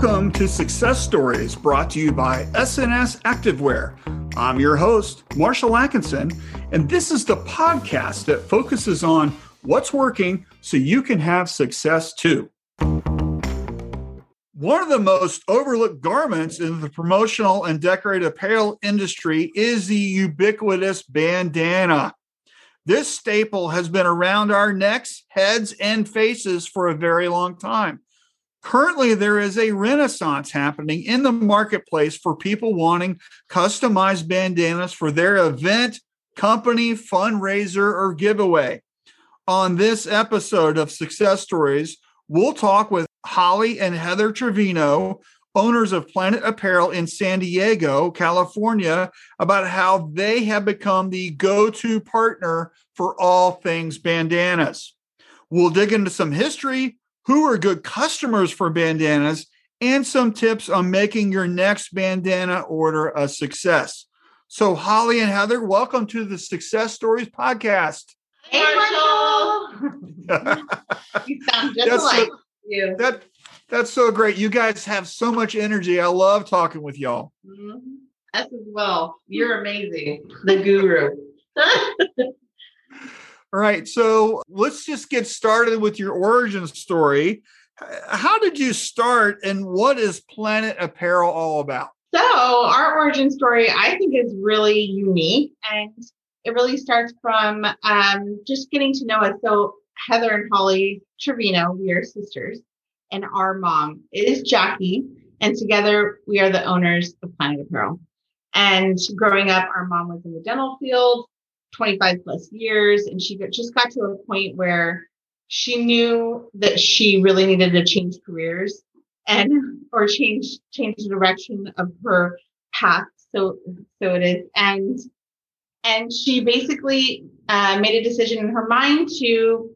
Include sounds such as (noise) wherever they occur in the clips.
Welcome to Success Stories brought to you by S&S Activewear. I'm your host, Marshall Atkinson, and this is the podcast that focuses on what's working so you can have success too. One of the most overlooked garments in the promotional and decorative apparel industry is the ubiquitous bandana. This staple has been around our necks, heads, and faces for a very long time. Currently, there is a renaissance happening in the marketplace for people wanting customized bandanas for their event, company, fundraiser, or giveaway. On this episode of Success Stories, we'll talk with Holly and Heather Trevino, owners of Planet Apparel in San Diego, California, about how they have become the go to partner for all things bandanas. We'll dig into some history, who are good customers for bandanas, and some tips on making your next bandana order a success. So, Holly and Heather, welcome to the Success Stories podcast. Hey, Marshall. (laughs) you sound just that's like so, you. That, that's so great. You guys have so much energy. I love talking with y'all. Mm-hmm. Us as well. You're amazing. The guru. (laughs) All right. So let's just get started with your origin story. How did you start and what is Planet Apparel all about? So, our origin story, I think, is really unique and it really starts from um, just getting to know us. So, Heather and Holly Trevino, we are sisters, and our mom is Jackie, and together we are the owners of Planet Apparel. And growing up, our mom was in the dental field. 25 plus years and she just got to a point where she knew that she really needed to change careers and or change change the direction of her path so so it is and and she basically uh, made a decision in her mind to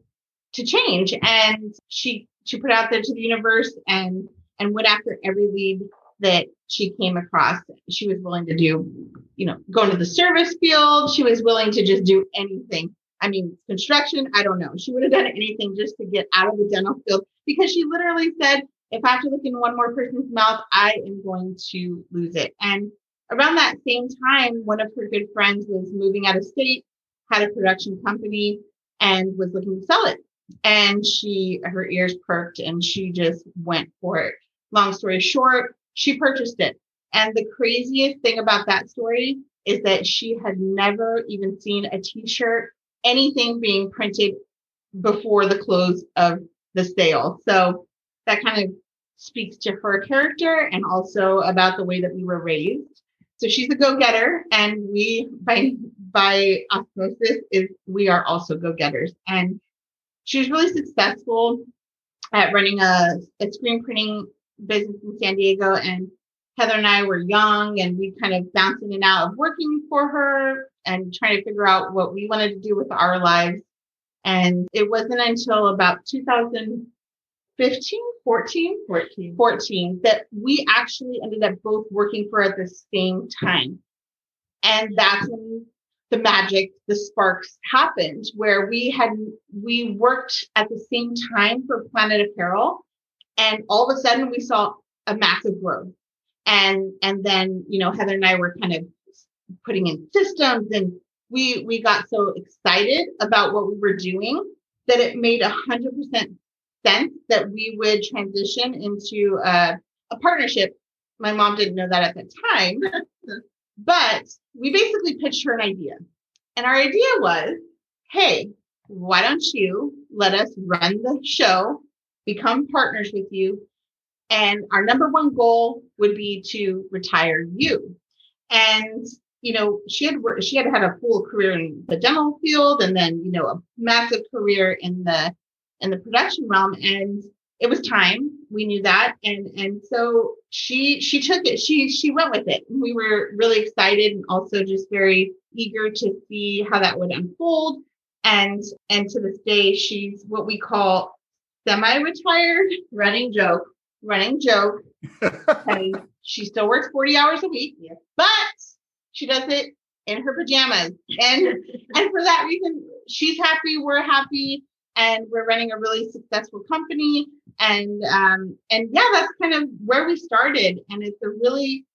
to change and she she put out there to the universe and and went after every lead that she came across. She was willing to do, you know, go into the service field. She was willing to just do anything. I mean, construction, I don't know. She would have done anything just to get out of the dental field because she literally said, if I have to look in one more person's mouth, I am going to lose it. And around that same time, one of her good friends was moving out of state, had a production company, and was looking to sell it. And she, her ears perked and she just went for it. Long story short, she purchased it. And the craziest thing about that story is that she had never even seen a t-shirt, anything being printed before the close of the sale. So that kind of speaks to her character and also about the way that we were raised. So she's a go-getter and we by by osmosis is we are also go-getters. And she was really successful at running a, a screen printing business in San Diego and Heather and I were young and we kind of bounced in and out of working for her and trying to figure out what we wanted to do with our lives. And it wasn't until about 2015, 14, 14, 14 that we actually ended up both working for at the same time. And that's when the magic, the sparks happened where we had, we worked at the same time for Planet Apparel and all of a sudden we saw a massive growth. And, and then, you know, Heather and I were kind of putting in systems and we, we got so excited about what we were doing that it made a hundred percent sense that we would transition into a, a partnership. My mom didn't know that at the time, (laughs) but we basically pitched her an idea. And our idea was, Hey, why don't you let us run the show become partners with you. And our number one goal would be to retire you. And, you know, she had, she had had a full career in the dental field and then, you know, a massive career in the, in the production realm. And it was time. We knew that. And, and so she, she took it. She, she went with it. We were really excited and also just very eager to see how that would unfold. And, and to this day, she's what we call semi-retired running joke, running joke. (laughs) she still works 40 hours a week, but she does it in her pajamas. And and for that reason, she's happy, we're happy, and we're running a really successful company. And um, and yeah, that's kind of where we started. And it's a really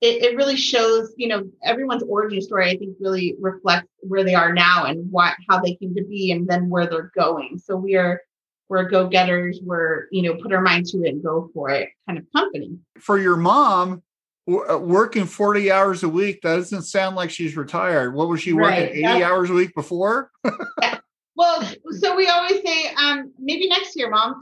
it, it really shows, you know, everyone's origin story, I think really reflects where they are now and what how they came to be and then where they're going. So we are we're go-getters, we're, you know, put our mind to it and go for it kind of company. For your mom, uh, working 40 hours a week, that doesn't sound like she's retired. What was she working right. 80 hours a week before? (laughs) yeah. Well, so we always say, um, maybe next year, mom.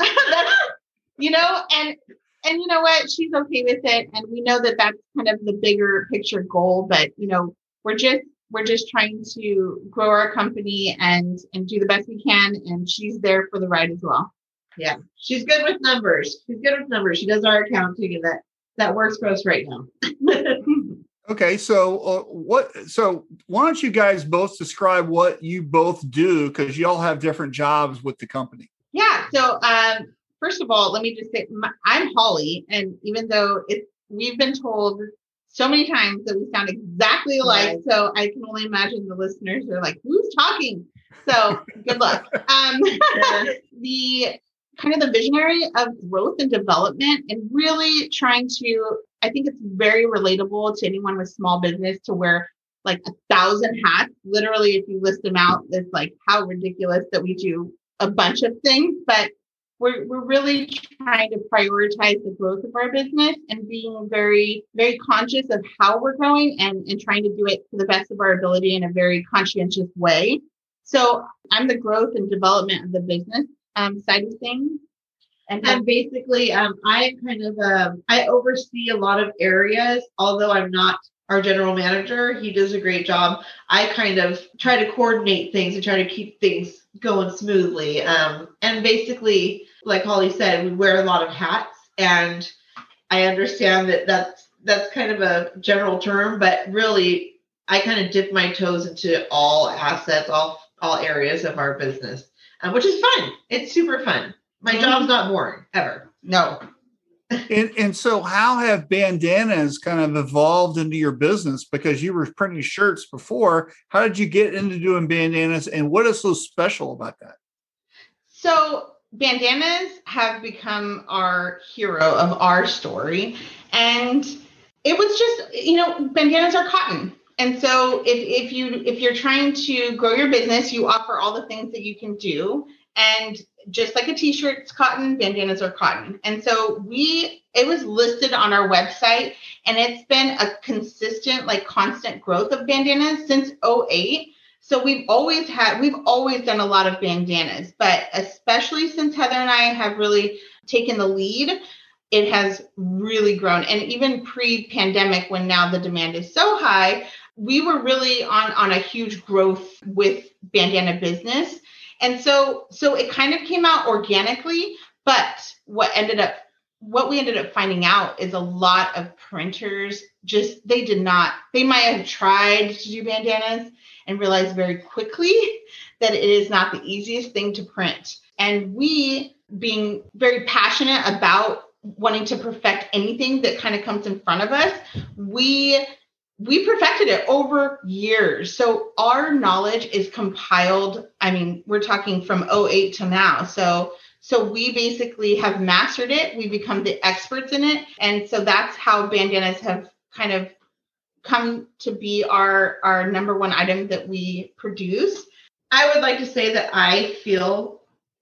(laughs) you know, and and you know what? She's okay with it, and we know that that's kind of the bigger picture goal. But you know, we're just we're just trying to grow our company and and do the best we can, and she's there for the ride as well. Yeah, she's good with numbers. She's good with numbers. She does our accounting, and that that works for us right now. (laughs) okay, so uh, what? So why don't you guys both describe what you both do because you all have different jobs with the company. Yeah. So um, first of all, let me just say I'm Holly, and even though it's we've been told so many times that we sound exactly alike, right. so I can only imagine the listeners are like, "Who's talking?" So good luck. (laughs) Um, (laughs) the kind of the visionary of growth and development, and really trying to. I think it's very relatable to anyone with small business to wear like a thousand hats. Literally, if you list them out, it's like how ridiculous that we do a bunch of things, but we're, we're really trying to prioritize the growth of our business and being very, very conscious of how we're growing and, and trying to do it to the best of our ability in a very conscientious way. So I'm the growth and development of the business um, side of things. And, and basically, um, I kind of um, I oversee a lot of areas, although I'm not our general manager. He does a great job. I kind of try to coordinate things and try to keep things going smoothly. Um, and basically, like Holly said, we wear a lot of hats, and I understand that that's that's kind of a general term, but really, I kind of dip my toes into all assets, all all areas of our business, um, which is fun. It's super fun. My mm-hmm. job's not boring ever. No. (laughs) and, and so how have bandanas kind of evolved into your business because you were printing shirts before how did you get into doing bandanas and what is so special about that so bandanas have become our hero of our story. And it was just, you know, bandanas are cotton. And so if, if you if you're trying to grow your business, you offer all the things that you can do. And just like a t-shirt's cotton, bandanas are cotton. And so we it was listed on our website and it's been a consistent, like constant growth of bandanas since 08 so we've always had, we've always done a lot of bandanas, but especially since Heather and I have really taken the lead, it has really grown. And even pre-pandemic, when now the demand is so high, we were really on on a huge growth with bandana business. And so so it kind of came out organically, but what ended up what we ended up finding out is a lot of printers just they did not they might have tried to do bandanas and realized very quickly (laughs) that it is not the easiest thing to print. And we, being very passionate about wanting to perfect anything that kind of comes in front of us, we we perfected it over years. So our knowledge is compiled. I mean, we're talking from 08 to now. So so we basically have mastered it. We become the experts in it. And so that's how bandanas have kind of come to be our our number one item that we produce. I would like to say that I feel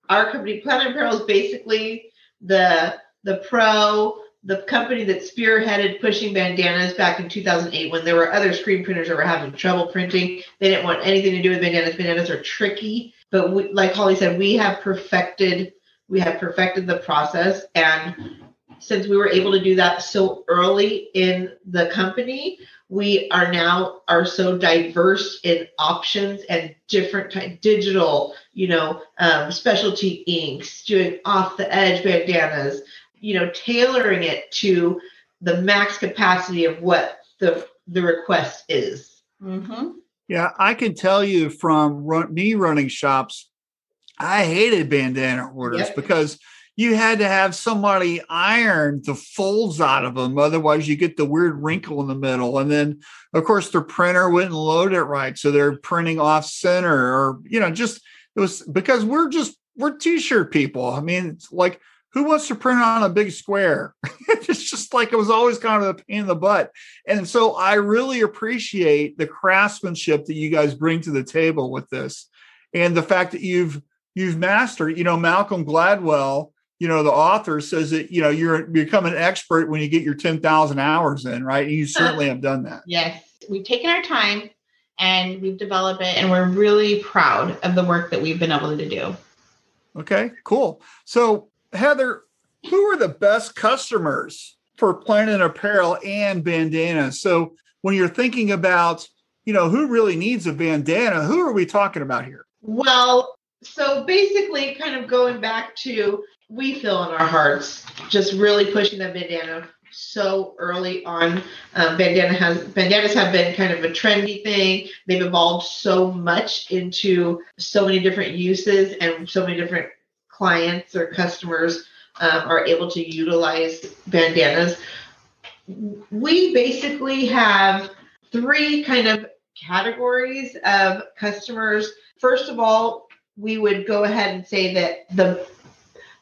our company Planet Apparel is basically the the pro the company that spearheaded pushing bandanas back in 2008 when there were other screen printers that were having trouble printing. They didn't want anything to do with bandanas. Bandanas are tricky, but we, like Holly said, we have perfected we have perfected the process and since we were able to do that so early in the company, we are now are so diverse in options and different type digital you know um, specialty inks doing off the edge bandanas you know tailoring it to the max capacity of what the the request is mm-hmm. yeah i can tell you from run, me running shops i hated bandana orders yep. because you had to have somebody iron the folds out of them. Otherwise, you get the weird wrinkle in the middle. And then, of course, the printer wouldn't load it right. So they're printing off center or, you know, just it was because we're just, we're t shirt people. I mean, it's like who wants to print on a big square? (laughs) it's just like it was always kind of a pain in the butt. And so I really appreciate the craftsmanship that you guys bring to the table with this and the fact that you've you've mastered, you know, Malcolm Gladwell, you know, the author says that, you know, you're become an expert when you get your 10,000 hours in, right? And you (laughs) certainly have done that. Yes. We've taken our time and we've developed it and we're really proud of the work that we've been able to do. Okay, cool. So Heather, who are the best customers for Planet Apparel and bandanas? So when you're thinking about, you know, who really needs a bandana, who are we talking about here? Well, so basically, kind of going back to we feel in our hearts, just really pushing that bandana so early on. Um, bandana has bandanas have been kind of a trendy thing. They've evolved so much into so many different uses and so many different clients or customers um, are able to utilize bandanas. We basically have three kind of categories of customers. First of all, we would go ahead and say that the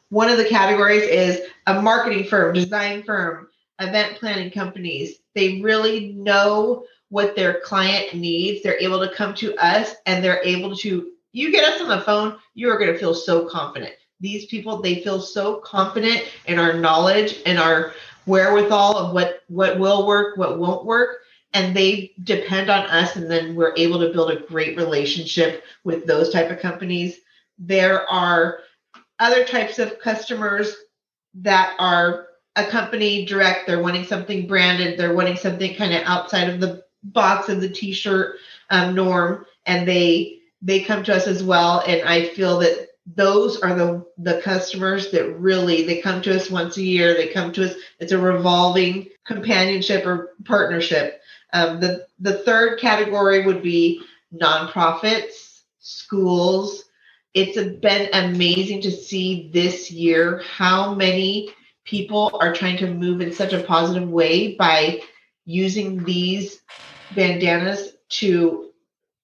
one of the categories is a marketing firm, design firm, event planning companies. They really know what their client needs. They're able to come to us and they're able to you get us on the phone, you are going to feel so confident these people they feel so confident in our knowledge and our wherewithal of what what will work what won't work and they depend on us and then we're able to build a great relationship with those type of companies there are other types of customers that are a company direct they're wanting something branded they're wanting something kind of outside of the box of the t-shirt um, norm and they they come to us as well and i feel that those are the the customers that really they come to us once a year they come to us it's a revolving companionship or partnership. Um, the the third category would be nonprofits schools it's been amazing to see this year how many people are trying to move in such a positive way by using these bandanas to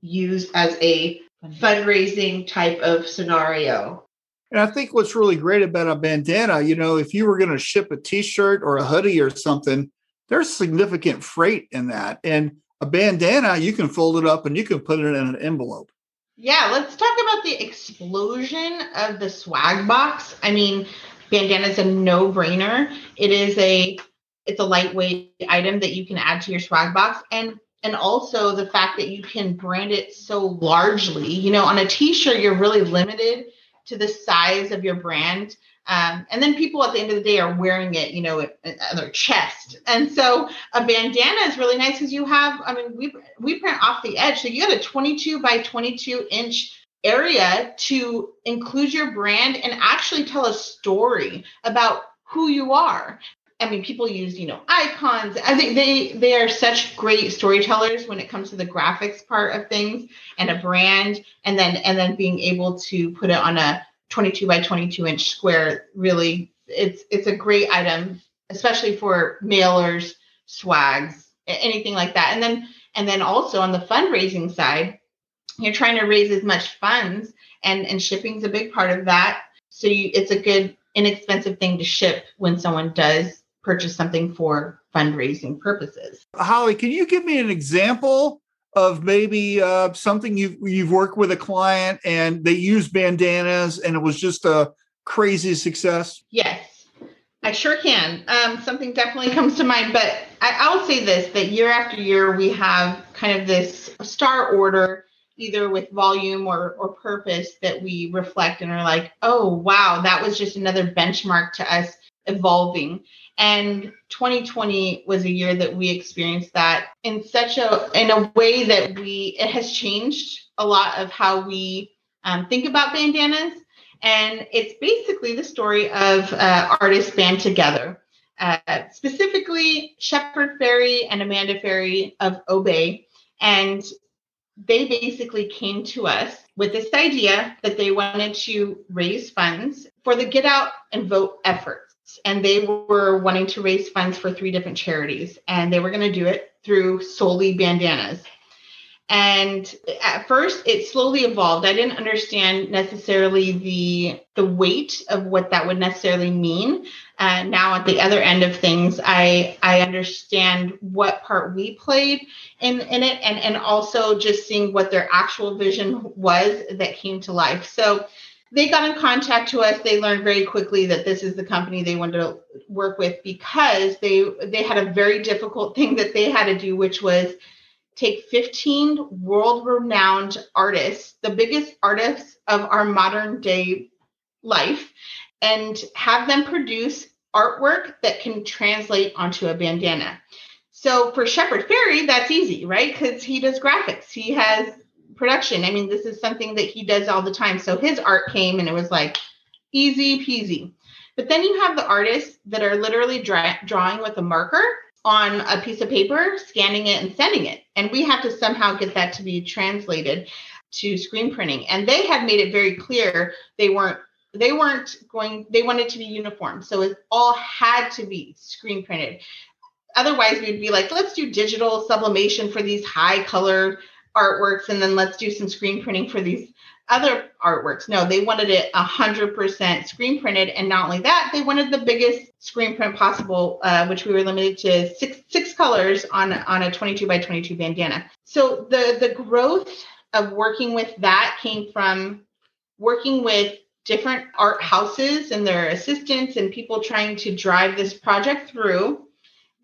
use as a fundraising type of scenario. And I think what's really great about a bandana, you know, if you were going to ship a t-shirt or a hoodie or something, there's significant freight in that. And a bandana, you can fold it up and you can put it in an envelope. Yeah, let's talk about the explosion of the swag box. I mean, bandana is a no-brainer. It is a it's a lightweight item that you can add to your swag box and and also the fact that you can brand it so largely. You know, on a t-shirt, you're really limited to the size of your brand. Um, and then people at the end of the day are wearing it, you know, on their chest. And so a bandana is really nice because you have, I mean, we we print off the edge, so you have a 22 by 22 inch area to include your brand and actually tell a story about who you are. I mean, people use, you know, icons. I think they they are such great storytellers when it comes to the graphics part of things and a brand, and then and then being able to put it on a 22 by 22 inch square. Really, it's it's a great item, especially for mailers, swags, anything like that. And then and then also on the fundraising side, you're trying to raise as much funds, and and shipping's a big part of that. So you, it's a good inexpensive thing to ship when someone does purchase something for fundraising purposes. Holly, can you give me an example of maybe uh, something you've you've worked with a client and they use bandanas and it was just a crazy success? Yes, I sure can. Um, something definitely comes to mind, but I, will say this: that year after year, we have kind of this star order, either with volume or or purpose, that we reflect and are like, oh wow, that was just another benchmark to us evolving. And 2020 was a year that we experienced that in such a in a way that we it has changed a lot of how we um, think about bandanas. And it's basically the story of uh, artists band together. Uh, specifically, Shepard Fairey and Amanda Fairey of Obey. And they basically came to us with this idea that they wanted to raise funds for the Get Out and Vote effort and they were wanting to raise funds for three different charities and they were going to do it through solely bandanas. And at first it slowly evolved. I didn't understand necessarily the the weight of what that would necessarily mean. Uh, now at the other end of things i i understand what part we played in in it and and also just seeing what their actual vision was that came to life. So they got in contact to us they learned very quickly that this is the company they wanted to work with because they they had a very difficult thing that they had to do which was take 15 world renowned artists, the biggest artists of our modern day life, and have them produce artwork that can translate onto a bandana. So for Shepard Fairey, that's easy, right? Because he does graphics, he has production. I mean, this is something that he does all the time. So his art came and it was like easy peasy. But then you have the artists that are literally dra- drawing with a marker on a piece of paper, scanning it and sending it. And we have to somehow get that to be translated to screen printing. And they had made it very clear they weren't they weren't going they wanted to be uniform. So it all had to be screen printed. Otherwise we'd be like, let's do digital sublimation for these high color artworks and then let's do some screen printing for these other artworks. No, they wanted it 100% screen printed. And not only that, they wanted the biggest screen print possible, uh, which we were limited to six, six colors on, on a 22 by 22 bandana. So the, the growth of working with that came from working with different art houses and their assistants and people trying to drive this project through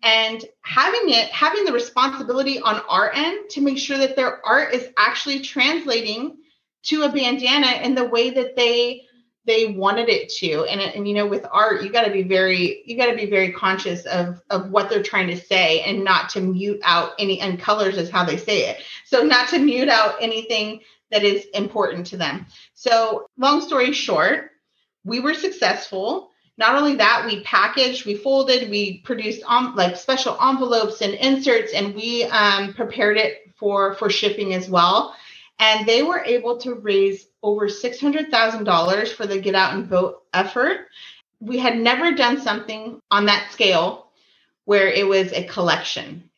and having it having the responsibility on our end to make sure that their art is actually translating to a bandana in the way that they they wanted it to. And, and you know with art you got to be very you got to be very conscious of of what they're trying to say and not to mute out any and colors is how they say it. So not to mute out anything that is important to them. So long story short we were successful not only that we packaged we folded we produced um, like special envelopes and inserts and we um, prepared it for for shipping as well and they were able to raise over $600,000 for the Get Out and Vote effort. We had never done something on that scale where it was a collection.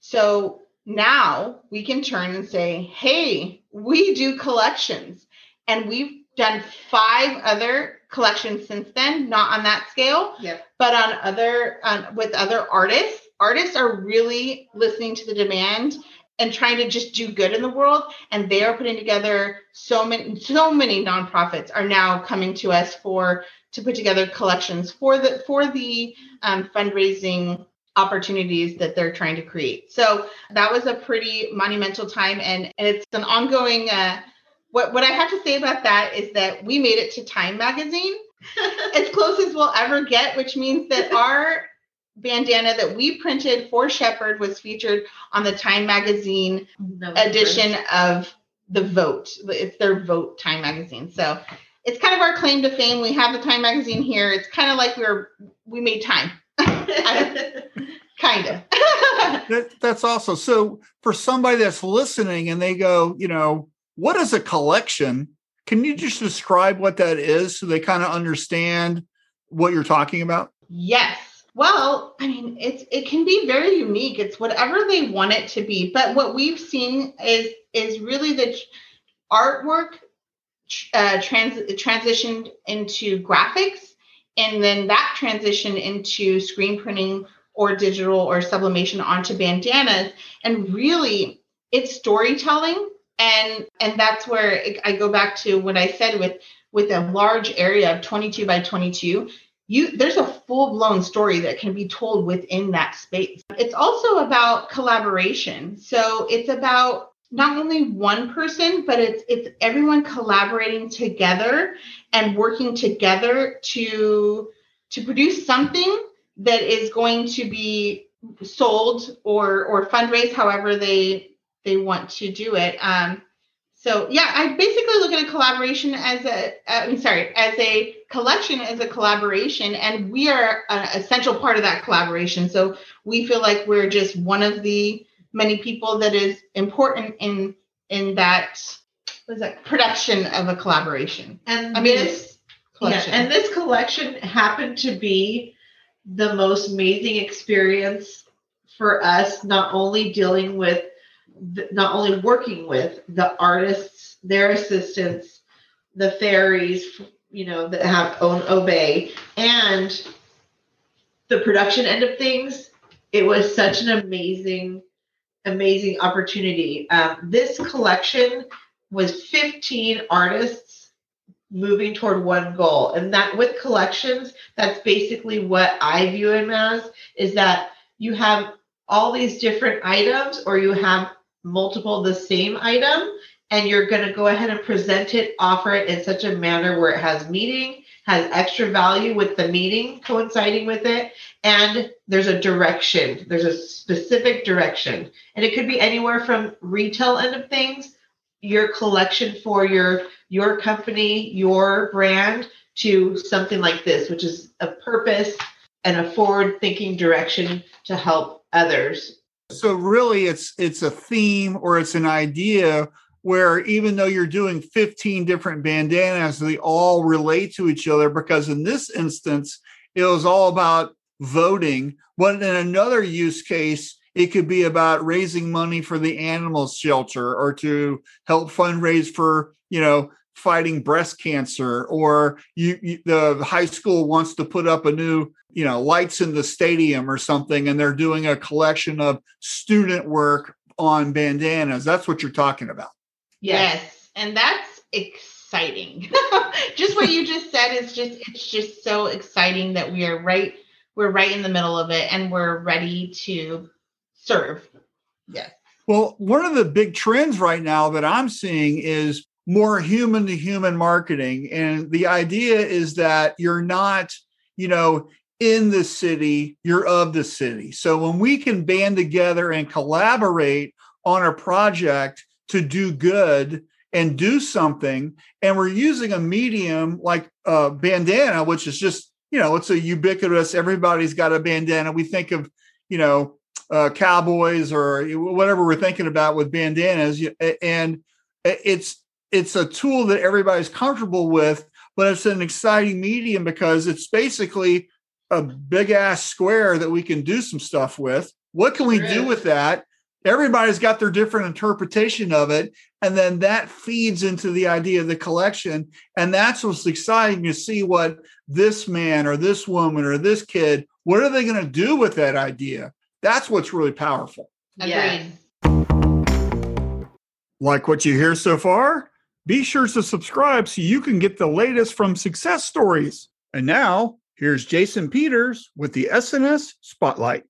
So now we can turn and say, hey, we do collections. And we've done five other collections since then, not on that scale, yep. but on other um, with other artists. Artists are really listening to the demand and trying to just do good in the world and they are putting together so many so many nonprofits are now coming to us for to put together collections for the for the um, fundraising opportunities that they're trying to create so that was a pretty monumental time and, and it's an ongoing uh, what what i have to say about that is that we made it to time magazine (laughs) as close as we'll ever get which means that (laughs) our bandana that we printed for Shepard was featured on the Time Magazine edition of the Vote. It's their Vote Time Magazine. So it's kind of our claim to fame. We have the Time Magazine here. It's kind of like we are we made time. (laughs) kind of. that, that's also so for somebody that's listening and they go, you know, what is a collection? Can you just describe what that is so they kind of understand what you're talking about? Yes. Well, I mean, it's it can be very unique. It's whatever they want it to be. But what we've seen is is really the artwork uh, trans transitioned into graphics, and then that transitioned into screen printing or digital or sublimation onto bandanas. And really, it's storytelling, and and that's where I go back to what I said with with a large area of 22 by 22 you there's a full-blown story that can be told within that space. It's also about collaboration. So it's about not only one person but it's it's everyone collaborating together and working together to to produce something that is going to be sold or or fundraise however they they want to do it um so yeah, I basically look at a collaboration as a, uh, I'm sorry, as a collection as a collaboration, and we are an essential part of that collaboration. So we feel like we're just one of the many people that is important in in that was that production of a collaboration. And I mean, this collection. Yeah, and this collection happened to be the most amazing experience for us, not only dealing with not only working with the artists, their assistants, the Faireys, you know, that have own obey, and the production end of things, it was such an amazing, amazing opportunity. Um, this collection was 15 artists moving toward one goal. And that with collections, that's basically what I view them as is that you have all these different items or you have multiple the same item and you're going to go ahead and present it, offer it in such a manner where it has meaning, has extra value with the meeting coinciding with it, and there's a direction. There's a specific direction. And it could be anywhere from retail end of things, your collection for your your company, your brand to something like this, which is a purpose and a forward thinking direction to help others. So really it's it's a theme or it's an idea where even though you're doing 15 different bandanas, they all relate to each other because in this instance, it was all about voting. But in another use case, it could be about raising money for the animal shelter or to help fundraise for, you know, fighting breast cancer or you, you, the high school wants to put up a new you know lights in the stadium or something and they're doing a collection of student work on bandanas. That's what you're talking about. Yes, yes. and that's exciting. (laughs) Just what you just said is just it's just so exciting that we are right we're right in the middle of it and we're ready to serve. Yes. Well one of the big trends right now that i'm seeing is more human to human marketing. And the idea is that you're not, you know, in the city, you're of the city. So when we can band together and collaborate on a project to do good and do something, and we're using a medium like a bandana, which is just, you know, it's a ubiquitous, everybody's got a bandana. We think of, you know, uh, cowboys or whatever we're thinking about with bandanas. And it's it's a tool that everybody's comfortable with, but it's an exciting medium because it's basically a big ass square that we can do some stuff with. What can we do with that? Everybody's got their different interpretation of it. And then that feeds into the idea of the collection. And that's what's exciting to see what this man or this woman or this kid, what are they going to do with that idea? That's what's really powerful. Agreed. Like what you hear so far? Be sure to subscribe so you can get the latest from success stories. And now, here's Jason Peters with the S&S Spotlight.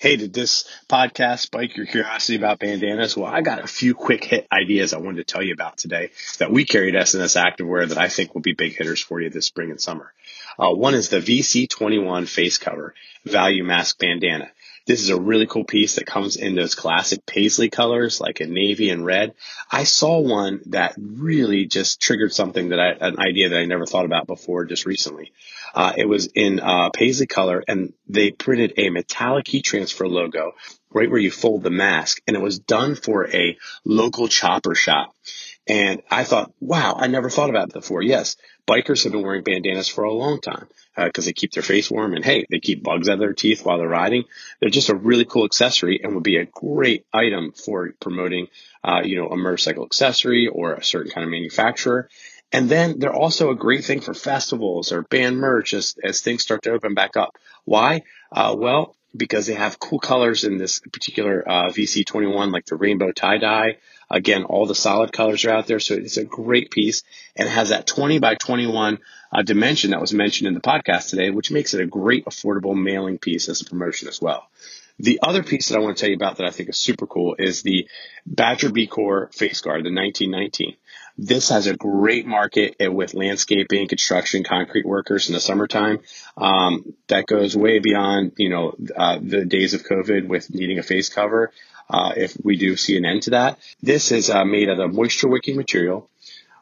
Hey, did this podcast spike your curiosity about bandanas? Well, I got a few quick hit ideas I wanted to tell you about today that we carried S&S Activewear that I think will be big hitters for you this spring and summer. Uh, one is the VC21 face cover value mask bandana. This is a really cool piece that comes in those classic paisley colors, like a navy and red. I saw one that really just triggered something that I, an idea that I never thought about before just recently. Uh, it was in uh, paisley color and they printed a metallic heat transfer logo right where you fold the mask and it was done for a local chopper shop. And I thought, wow, I never thought about it before. Yes, bikers have been wearing bandanas for a long time because uh, they keep their face warm and hey, they keep bugs out of their teeth while they're riding. They're just a really cool accessory and would be a great item for promoting, uh, you know, a motorcycle accessory or a certain kind of manufacturer. And then they're also a great thing for festivals or band merch as, as things start to open back up. Why? Uh, well, because they have cool colors in this particular uh, VC21, like the rainbow tie dye. Again, all the solid colors are out there, so it's a great piece and has that 20 by 21 uh, dimension that was mentioned in the podcast today, which makes it a great affordable mailing piece as a promotion as well. The other piece that I want to tell you about that I think is super cool is the Badger B Core Face Guard, the 1919. This has a great market with landscaping, construction, concrete workers in the summertime. Um, that goes way beyond, you know, uh, the days of COVID with needing a face cover. Uh, if we do see an end to that, this is uh, made out of moisture wicking material.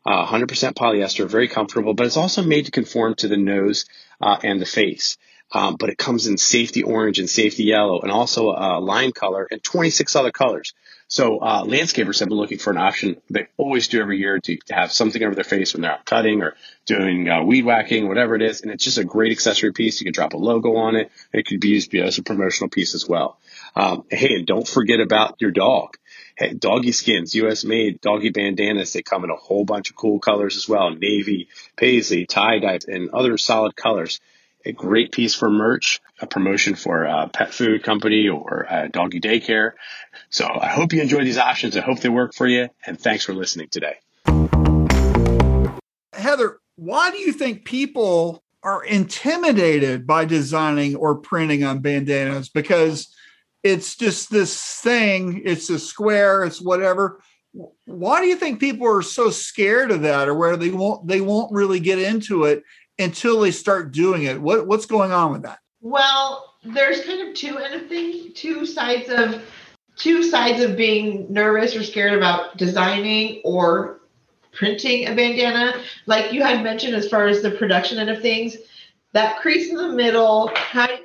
100% uh, polyester, very comfortable, but it's also made to conform to the nose uh, and the face. Um, but it comes in safety orange and safety yellow and also a lime color and 26 other colors. So uh, landscapers have been looking for an option. They always do every year to, to have something over their face when they're out cutting or doing uh, weed whacking, whatever it is. And it's just a great accessory piece. You can drop a logo on it. It could be used as a promotional piece as well. Um, hey, and don't forget about your dog. Hey, doggy skins, US made doggy bandanas. They come in a whole bunch of cool colors as well. Navy, paisley, tie dye, and other solid colors. A great piece for merch, a promotion for a pet food company or a doggy daycare. So I hope you enjoy these options. I hope they work for you. And thanks for listening today. Heather, why do you think people are intimidated by designing or printing on bandanas? Because it's just this thing, it's a square, it's whatever. Why do you think people are so scared of that or where they won't they won't really get into it until they start doing it? What what's going on with that? Well, there's kind of two end of thing, two sides of two sides of being nervous or scared about designing or printing a bandana. Like you had mentioned, as far as the production end of things, that crease in the middle,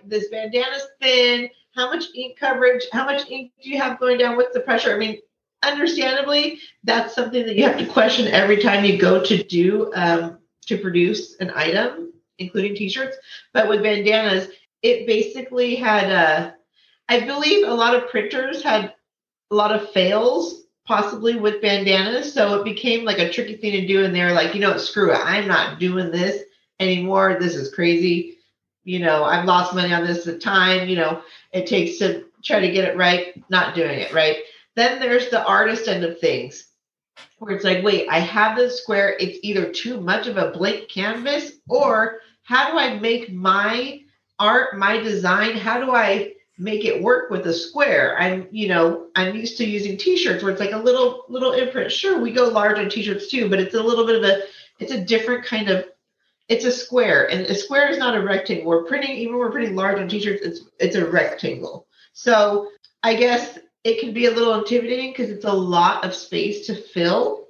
this bandana's thin, how much ink coverage, how much ink do you have going down, what's the pressure? I mean, understandably, that's something that you have to question every time you go to do um, to produce an item, including t-shirts. But with bandanas, it basically had uh, I believe a lot of printers had a lot of fails possibly with bandanas. So it became like a tricky thing to do. And they're like, you know, screw it. I'm not doing this anymore. This is crazy. You know, I've lost money on this the time. You know, it takes to try to get it right, not doing it right. Then there's the artist end of things where it's like, wait, I have this square. It's either too much of a blank canvas or how do I make my art, my design? How do I make it work with a square. I'm, you know, I'm used to using t-shirts where it's like a little little imprint. Sure, we go large on t-shirts too, but it's a little bit of a it's a different kind of it's a square and a square is not a rectangle. We're printing even we're printing large on t-shirts, it's it's a rectangle. So I guess it can be a little intimidating because it's a lot of space to fill.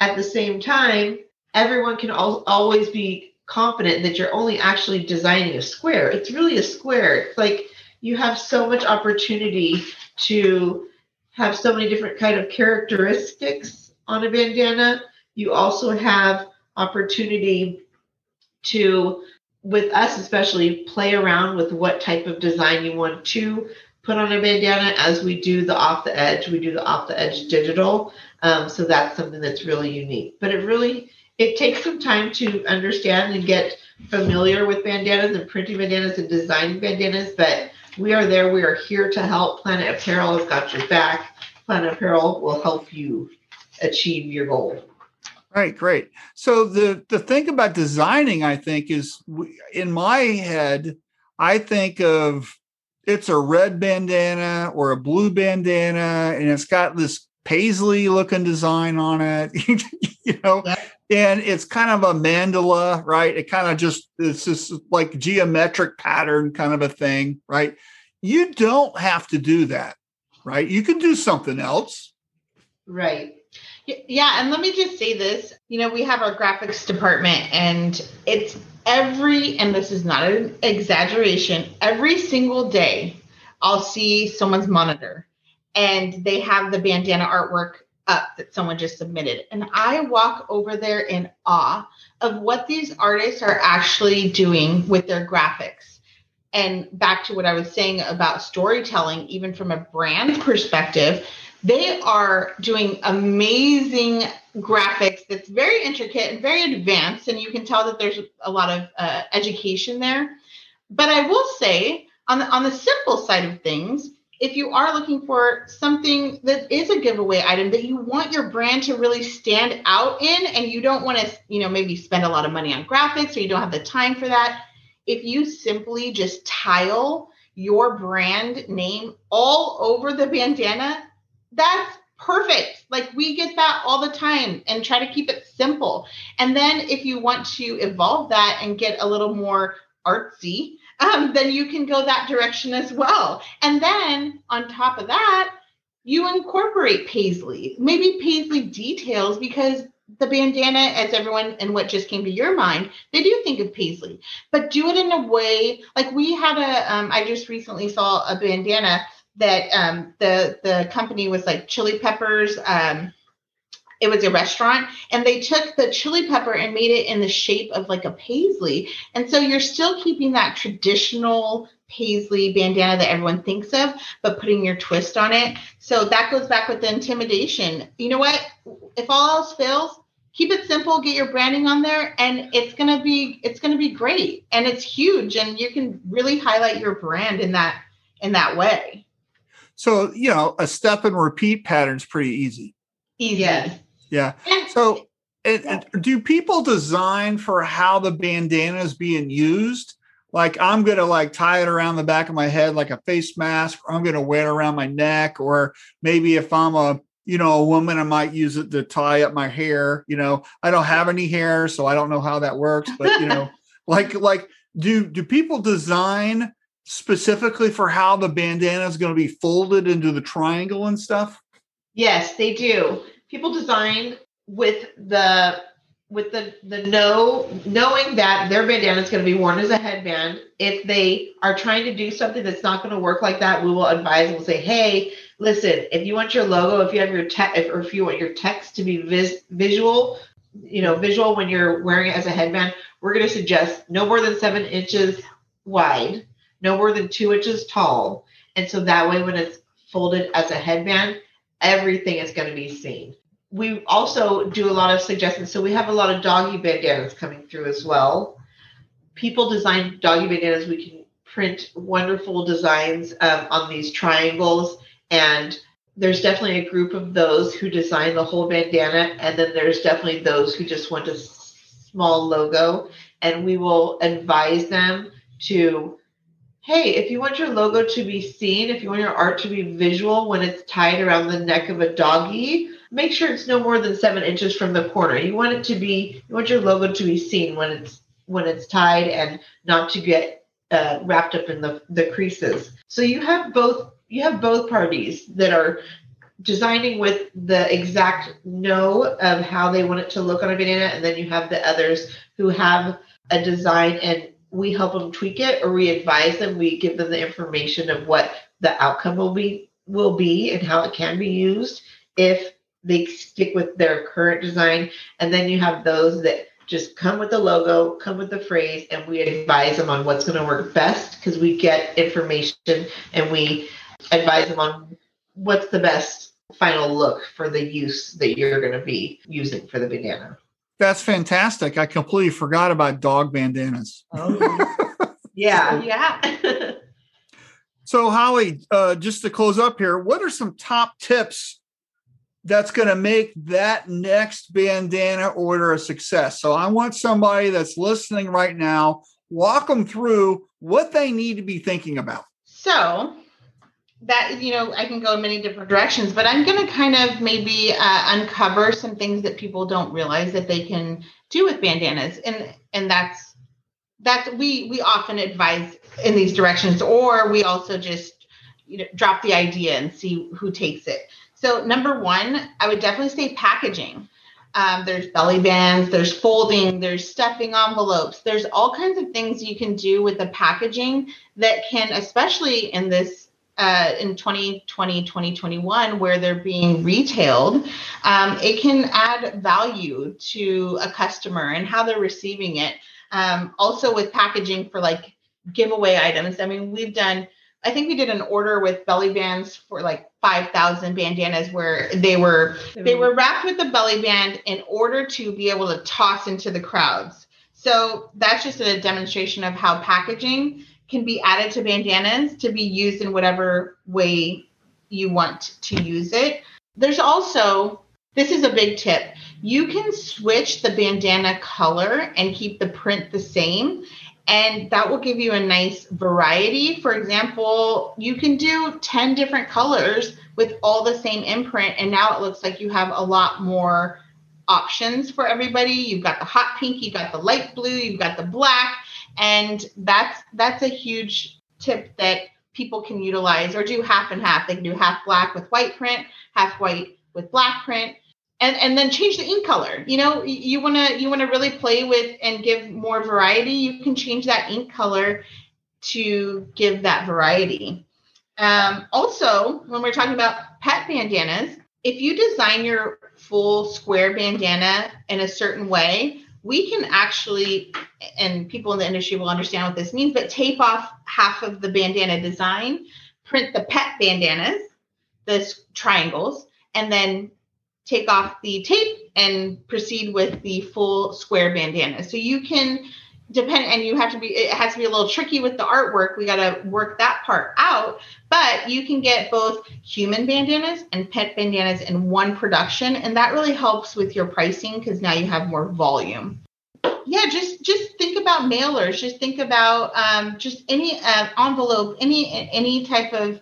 At the same time, everyone can al- always be confident that you're only actually designing a square. It's really a square. It's like you have so much opportunity to have so many different kind of characteristics on a bandana. You also have opportunity to, with us especially, play around with what type of design you want to put on a bandana as we do the off the edge. We do the off the edge digital. Um, so that's something that's really unique. But it really it takes some time to understand and get familiar with bandanas and printing bandanas and designing bandanas. But we are there. We are here to help. Planet Apparel has got your back. Planet Apparel will help you achieve your goal. Right, great. So the the thing about designing, I think, is in my head, I think of it's a red bandana or a blue bandana, and it's got this paisley looking design on it. (laughs) you know, yeah. and it's kind of a mandala, right? It kind of just it's just like geometric pattern kind of a thing, right? You don't have to do that, right? You can do something else. Right. Yeah, and let me just say this. You know, we have our graphics department and it's every and this is not an exaggeration, every single day I'll see someone's monitor and they have the bandana artwork up that someone just submitted. And I walk over there in awe of what these artists are actually doing with their graphics. And back to what I was saying about storytelling, even from a brand perspective, they are doing amazing graphics that's very intricate and very advanced. And you can tell that there's a lot of uh, education there. But I will say, on the, on the simple side of things, if you are looking for something that is a giveaway item that you want your brand to really stand out in and you don't want to you know maybe spend a lot of money on graphics or you don't have the time for that if you simply just tile your brand name all over the bandana that's perfect like we get that all the time and try to keep it simple and then if you want to evolve that and get a little more artsy um, then you can go that direction as well. And then on top of that, you incorporate paisley, maybe paisley details because the bandana, as everyone and what just came to your mind, they do think of paisley, but do it in a way like we had a. Um, I just recently saw a bandana that um, the the company was like chili peppers. Um, it was a restaurant and they took the chili pepper and made it in the shape of like a paisley. And so you're still keeping that traditional paisley bandana that everyone thinks of but putting your twist on it. So that goes back with the intimidation. You know what? If all else fails keep it simple get your branding on there and it's to be it's to be great. And it's huge and you can really highlight your brand in that in that way so you know a step and repeat pattern is pretty easy. Easy. Yes. yeah. So and, and do people design for how the bandana is being used? Like i'm gonna like tie it around the back of my head like a face mask or i'm gonna wear it around my neck or maybe if i'm a you know a woman i might use it to tie up my hair you know? I don't have any hair so i don't know how that works but you know (laughs) like like do do people design specifically for how the bandana is going to be folded into the triangle and stuff Yes, they do. People design with the with the the know knowing that their bandana is going to be worn as a headband. If they are trying to do something that's not going to work like that, we will advise. And we'll say, hey, listen, if you want your logo, if you have your text, or if you want your text to be vis- visual, you know, visual when you're wearing it as a headband, we're going to suggest no more than seven inches wide, no more than two inches tall, and so that way when it's folded as a headband everything is going to be seen. We also do a lot of suggestions. So we have a lot of doggy bandanas coming through as well. People design doggy bandanas. We can print wonderful designs um, on these triangles. And there's definitely a group of those who design the whole bandana. And then there's definitely those who just want a small logo. And we will advise them to hey, if you want your logo to be seen, if you want your art to be visual when it's tied around the neck of a doggy, make sure it's no more than seven inches from the corner. You want it to be, you want your logo to be seen when it's when it's tied and not to get uh, wrapped up in the the creases. So you have both you have both parties that are designing with the exact know of how they want it to look on a banana, and then you have the others who have a design and we help them tweak it or we advise them we give them the information of what the outcome will be will be and how it can be used if they stick with their current design. And then you have those that just come with the logo come with the phrase and we advise them on what's going to work best because we get information and we advise them on what's the best final look for the use that you're going to be using for the bandana that's fantastic. I completely forgot about dog bandanas. Yeah. (laughs) Yeah. So, Holly, uh, just to close up here, what are some top tips that's going to make that next bandana order a success? So, I want somebody that's listening right now, walk them through what they need to be thinking about. So that you know, I can go in many different directions, but I'm going to kind of maybe uh, uncover some things that people don't realize that they can do with bandanas, and and that's that's we we often advise in these directions, or we also just you know drop the idea and see who takes it. So number one, I would definitely say packaging. Um, there's belly bands, there's folding, there's stuffing envelopes, there's all kinds of things you can do with the packaging that can, especially in this uh, in 2020, 2021, where they're being retailed, um, it can add value to a customer and how they're receiving it. Um, also, with packaging for like giveaway items, I mean, we've done. I think we did an order with belly bands for like 5,000 bandanas where they were they were wrapped with the belly band in order to be able to toss into the crowds. So that's just a demonstration of how packaging can be added to bandanas to be used in whatever way you want to use it. There's also, this is a big tip. You can switch the bandana color and keep the print the same. And that will give you a nice variety. For example, you can do 10 different colors with all the same imprint. And now it looks like you have a lot more options for everybody. You've got the hot pink, you've got the light blue, you've got the black and that's that's a huge tip that people can utilize or do half and half. They can do half black with white print half white with black print and and then change the ink color. You know you want to you want to really play with and give more variety you can change that ink color to give that variety. Um, also when we're talking about pet bandanas if you design your full square bandana in a certain way, we can actually, and people in the industry will understand what this means, but tape off half of the bandana design, print the pet bandanas, the triangles, and then take off the tape and proceed with the full square bandana. So you can depend and you have to be it has to be a little tricky with the artwork. We got to work that part out but you can get both human bandanas and pet bandanas in one production and that really helps with your pricing because now you have more volume. Yeah just just think about mailers. Just think about um, just any uh, envelope any any type of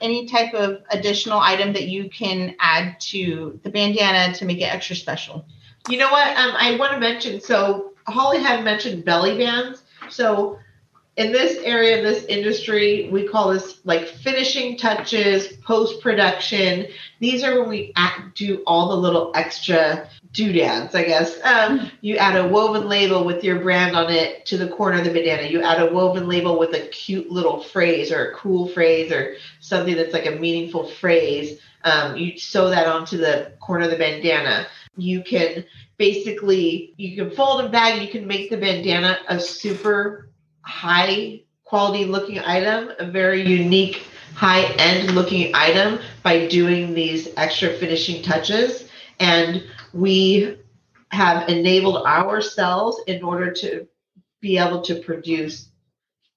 any type of additional item that you can add to the bandana to make it extra special. You know what? Um, i want to mention so Holly had mentioned belly bands. So in this area, in this industry, we call this like finishing touches, post production. These are when we act, do all the little extra doodads, I guess. Um, you add a woven label with your brand on it to the corner of the bandana. You add a woven label with a cute little phrase or a cool phrase or something that's like a meaningful phrase. Um, you sew that onto the corner of the bandana. You can basically you can fold a bag you can make the bandana a super high quality looking item a very unique high end looking item by doing these extra finishing touches. And we have enabled ourselves in order to be able to produce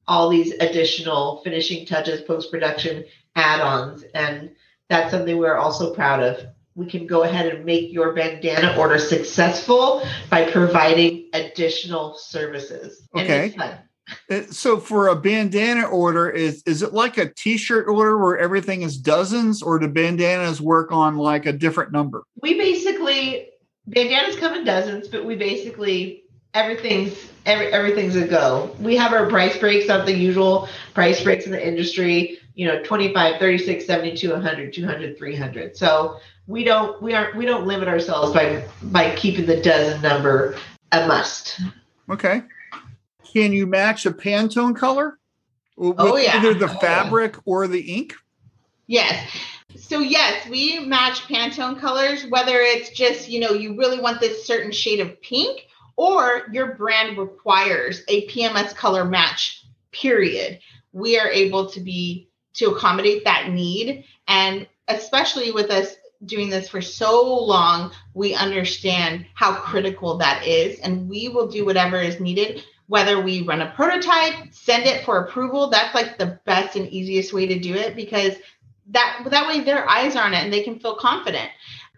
all these additional finishing touches post production add-ons. And that's something we're also proud of we can go ahead and make your bandana order successful by providing additional services. Okay. Uh, so for a bandana order, is is it like a t-shirt order where everything is dozens, or do bandanas work on like a different number? We basically bandanas come in dozens, but we basically everything's every, everything's a go. We have our price breaks, of the usual price breaks in the industry, you know, 25, 36, 72, 100, 200, 300. So we don't we aren't we don't limit ourselves by by keeping the dozen number a must. Okay. Can you match a Pantone color? Oh, with oh yeah. Either the oh, fabric or the ink? Yes. So yes, we match Pantone colors, whether it's just, you know, you really want this certain shade of pink or your brand requires a PMS color match, period. We are able to be to accommodate that need. And especially with us doing this for so long, we understand how critical that is. And we will do whatever is needed, whether we run a prototype, send it for approval. That's like the best and easiest way to do it because that that way their eyes are on it and they can feel confident.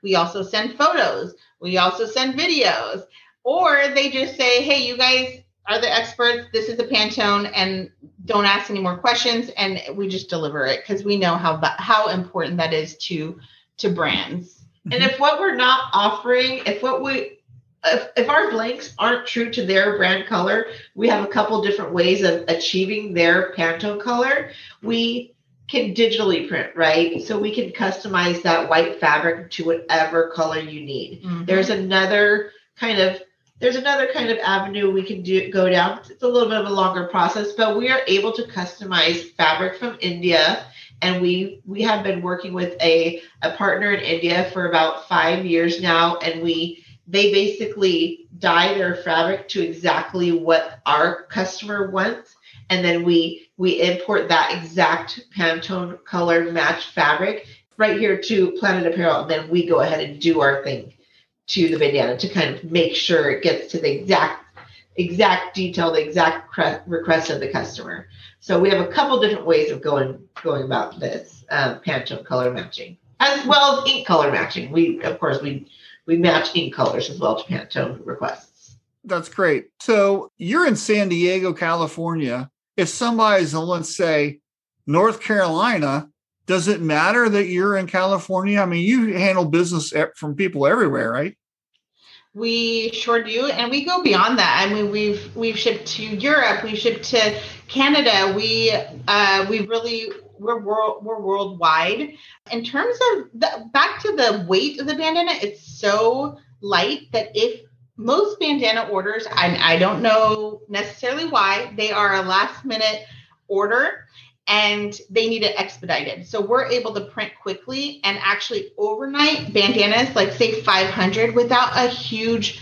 We also send photos, we also send videos, or they just say, hey, you guys are the experts. This is a Pantone, and don't ask any more questions. And we just deliver it because we know how how important that is to to brands. And if what we're not offering, if what we if, if our blanks aren't true to their brand color, we have a couple different ways of achieving their Pantone color. We can digitally print, right? So we can customize that white fabric to whatever color you need. Mm-hmm. There's another kind of there's another kind of avenue we can do go down. It's a little bit of a longer process, but we are able to customize fabric from India. And we we have been working with a, a partner in India for about five years now, and we they basically dye their fabric to exactly what our customer wants, and then we we import that exact Pantone color match fabric right here to Planet Apparel, and then we go ahead and do our thing to the bandana to kind of make sure it gets to the exact exact detail, the exact request of the customer. So we have a couple different ways of going going about this um, Pantone color matching, as well as ink color matching. We of course we we match ink colors as well to Pantone requests. That's great. So you're in San Diego, California. If somebody's in, let's say, North Carolina, does it matter that you're in California? I mean, you handle business from people everywhere, right? We sure do, and we go beyond that. I mean, we've we've shipped to Europe, we've shipped to Canada. We uh, we really we're world we're worldwide. In terms of the, back to the weight of the bandana, it's so light that if most bandana orders, I, I don't know necessarily why they are a last minute order. And they need it expedited. So we're able to print quickly and actually overnight bandanas, like say 500, without a huge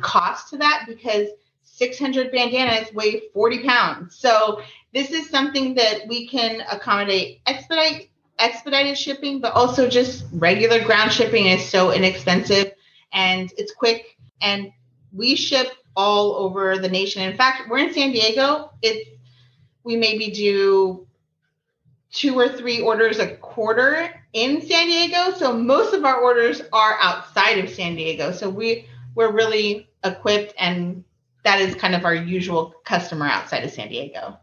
cost to that because 600 bandanas weigh 40 pounds. So this is something that we can accommodate expedite expedited shipping, but also just regular ground shipping is so inexpensive and it's quick and we ship all over the nation. In fact, we're in San Diego. It's we maybe do two or three orders a quarter in San Diego. So most of our orders are outside of San Diego. So we we're really equipped and that is kind of our usual customer outside of San Diego.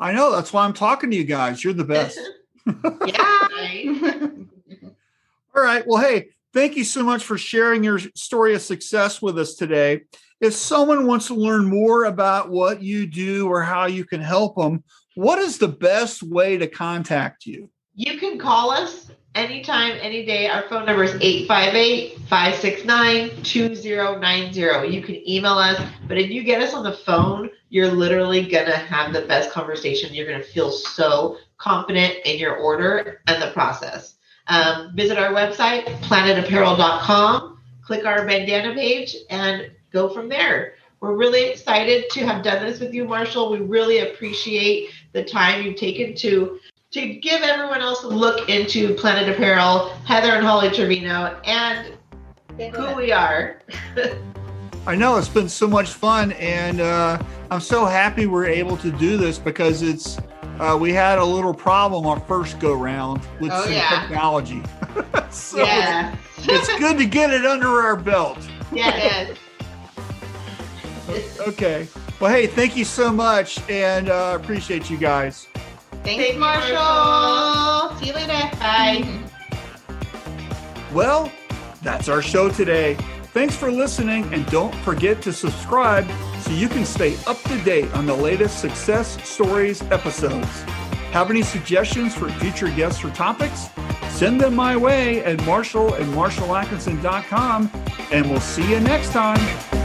I know that's why I'm talking to you guys. You're the best. (laughs) (laughs) yeah. (laughs) All right. Well, hey, thank you so much for sharing your story of success with us today. If someone wants to learn more about what you do or how you can help them, what is the best way to contact you? You can call us anytime, any day. Our phone number is 858 569 2090. You can email us, but if you get us on the phone, you're literally going to have the best conversation. You're going to feel so confident in your order and the process. Um, visit our website, planetapparel.com, click our bandana page, and go from there. We're really excited to have done this with you, Marshall. We really appreciate the time you've taken to to give everyone else a look into Planet Apparel, Heather and Holly Trevino, and who we are. I know it's been so much fun, and uh, I'm so happy we're able to do this because it's uh, we had a little problem our first go round with Oh, some yeah. technology. (laughs) so yeah. it's, it's good to get it under our belt. Yes. Yes. Okay. Well, hey, thank you so much, and uh, appreciate you guys. Thanks, Thank you, Marshall. Marshall. See you later. Bye. Well, that's our show today. Thanks for listening, and don't forget to subscribe so you can stay up to date on the latest success stories episodes. Have any suggestions for future guests or topics? Send them my way at marshall and marshallatkinson.com, and we'll see you next time.